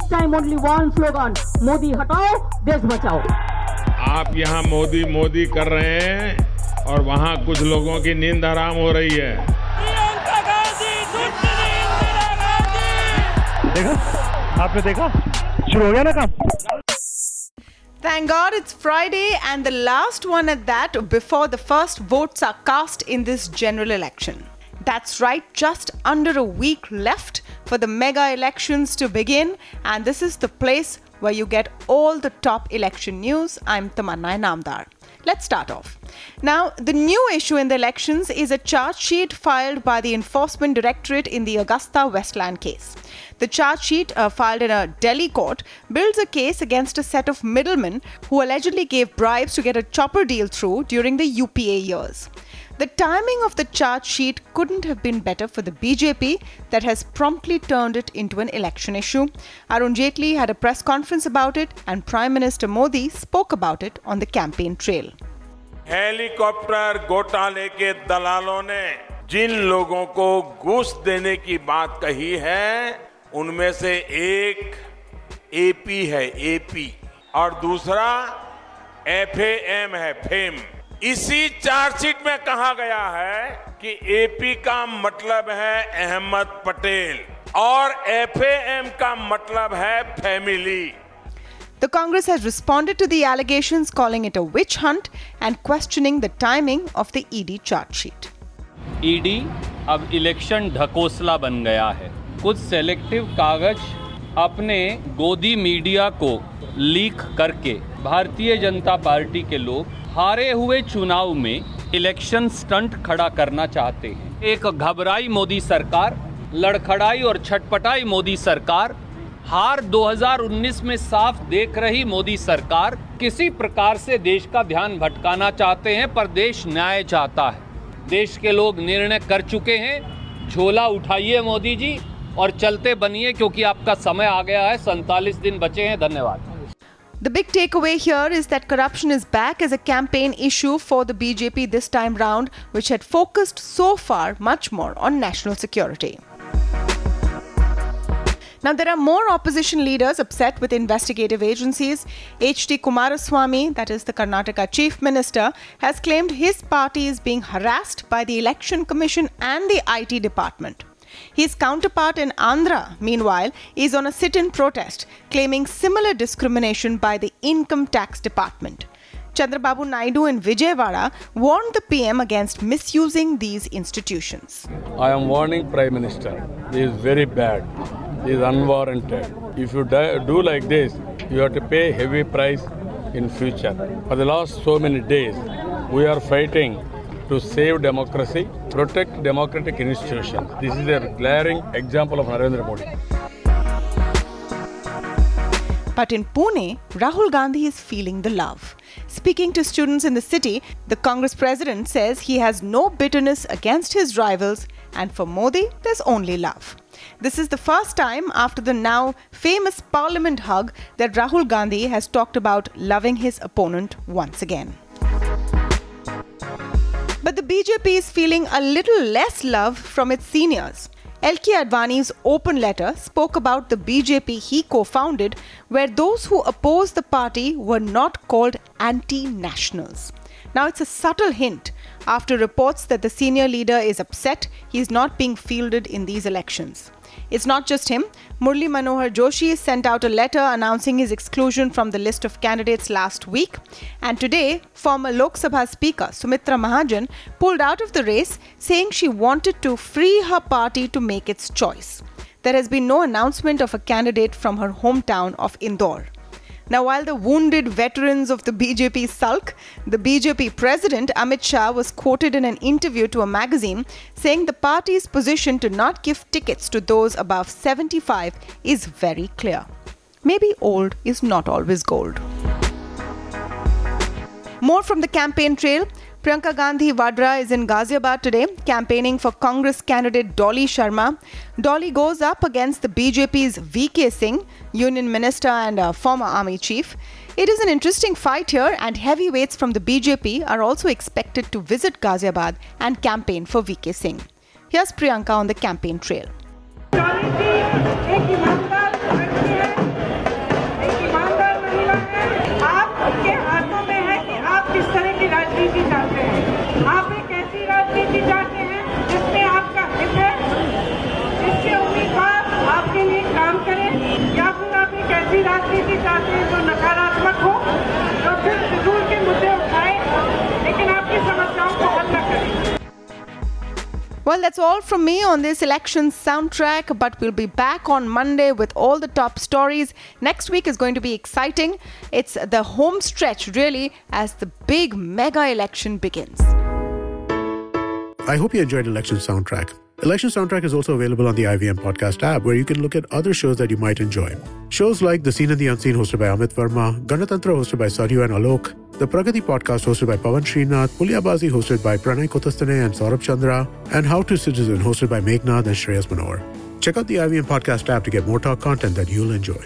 This time only one slogan, Modi हटाओ, देश बचाओ. आप यहाँ मोदी मोदी कर रहे हैं और वहाँ कुछ लोगों की नींद हराम हो रही है देखा आपने देखा शुरू हो गया ना काम Thank God it's Friday and the last one at that before the first votes are cast in this general election. That's right, just under a week left for the mega elections to begin, and this is the place where you get all the top election news. I'm Tamanna Namdar. Let's start off. Now, the new issue in the elections is a charge sheet filed by the Enforcement Directorate in the Augusta Westland case. The charge sheet, uh, filed in a Delhi court, builds a case against a set of middlemen who allegedly gave bribes to get a chopper deal through during the UPA years. The timing of the charge sheet couldn't have been better for the BJP that has promptly turned it into an election issue. Arun Jaitley had a press conference about it, and Prime Minister Modi spoke about it on the campaign trail. Helicopter घोटाले के दलालों ने जिन लोगों को घूस देने की बात कही है उनमें से एक एपी है एपी और दूसरा एफएएम है फेम इसी चार्जशीट में कहा गया है कि एपी का मतलब है अहमद पटेल और एफएएम का मतलब है family The Congress has responded to the allegations, calling it a witch hunt and questioning the timing of the ED charge sheet. ED अब इलेक्शन ढकोसला बन गया है कुछ सेलेक्टिव कागज़ अपने गोदी मीडिया को लीक करके भारतीय जनता पार्टी के लोग हारे हुए चुनाव में इलेक्शन स्टंट खड़ा करना चाहते हैं। एक घबराई मोदी सरकार, लड़खड़ाई और छटपटाई मोदी सरकार, हार 2019 में साफ़ देख रही मोदी सरकार, किसी प्रकार से देश का ध्यान भटकाना चाहते हैं, पर देश न्याय चाहता है। देश के लोग निर्णय कर चुके हैं। झोला उठाइए मोदी जी और चलते बनिए, क्योंकि आपका समय आ गया है। सैतालीस दिन बचे हैं। धन्यवाद। The big takeaway here is that corruption is back as a campaign issue for the BJP this time round, which had focused so far much more on national security. Now, there are more opposition leaders upset with investigative agencies. H.D. Kumaraswamy, that is the Karnataka Chief Minister, has claimed his party is being harassed by the Election Commission and the IT department. His counterpart in Andhra, meanwhile, is on a sit in protest, claiming similar discrimination by the Income Tax Department. Chandrababu Naidu in Vijayawada warned the PM against misusing these institutions. I am warning Prime Minister. This is very bad. This is unwarranted. If you do like this, you have to pay heavy price in future. For the last so many days, we are fighting to save democracy, protect democratic institutions. This is a glaring example of Narendra Modi. But in Pune, Rahul Gandhi is feeling the love. Speaking to students in the city, the Congress president says he has no bitterness against his rivals, and for Modi, there's only love. This is the first time after the now famous parliament hug that Rahul Gandhi has talked about loving his opponent once again. But the BJP is feeling a little less love from its seniors. LK Advani's open letter spoke about the BJP he co founded, where those who opposed the party were not called anti nationals. Now, it's a subtle hint after reports that the senior leader is upset he is not being fielded in these elections. It's not just him. Murli Manohar Joshi sent out a letter announcing his exclusion from the list of candidates last week. And today, former Lok Sabha Speaker Sumitra Mahajan pulled out of the race, saying she wanted to free her party to make its choice. There has been no announcement of a candidate from her hometown of Indore. Now, while the wounded veterans of the BJP sulk, the BJP president Amit Shah was quoted in an interview to a magazine saying the party's position to not give tickets to those above 75 is very clear. Maybe old is not always gold. More from the campaign trail. Priyanka Gandhi Vadra is in Ghaziabad today, campaigning for Congress candidate Dolly Sharma. Dolly goes up against the BJP's VK Singh, Union Minister and a former Army Chief. It is an interesting fight here, and heavyweights from the BJP are also expected to visit Ghaziabad and campaign for VK Singh. Here's Priyanka on the campaign trail. Well, that's all from me on this election soundtrack, but we'll be back on Monday with all the top stories. Next week is going to be exciting. It's the home stretch, really, as the big mega election begins. I hope you enjoyed Election Soundtrack. Election Soundtrack is also available on the IVM Podcast app, where you can look at other shows that you might enjoy. Shows like The Scene and the Unseen, hosted by Amit Varma, Ganatantra, hosted by Saryu and Alok, The Pragati Podcast, hosted by Pavan Srinath, Puliyabaazi, hosted by Pranay Kotasthane and Saurabh Chandra, and How to Citizen, hosted by Meghnad and Shreyas Manohar. Check out the IVM Podcast app to get more talk content that you'll enjoy.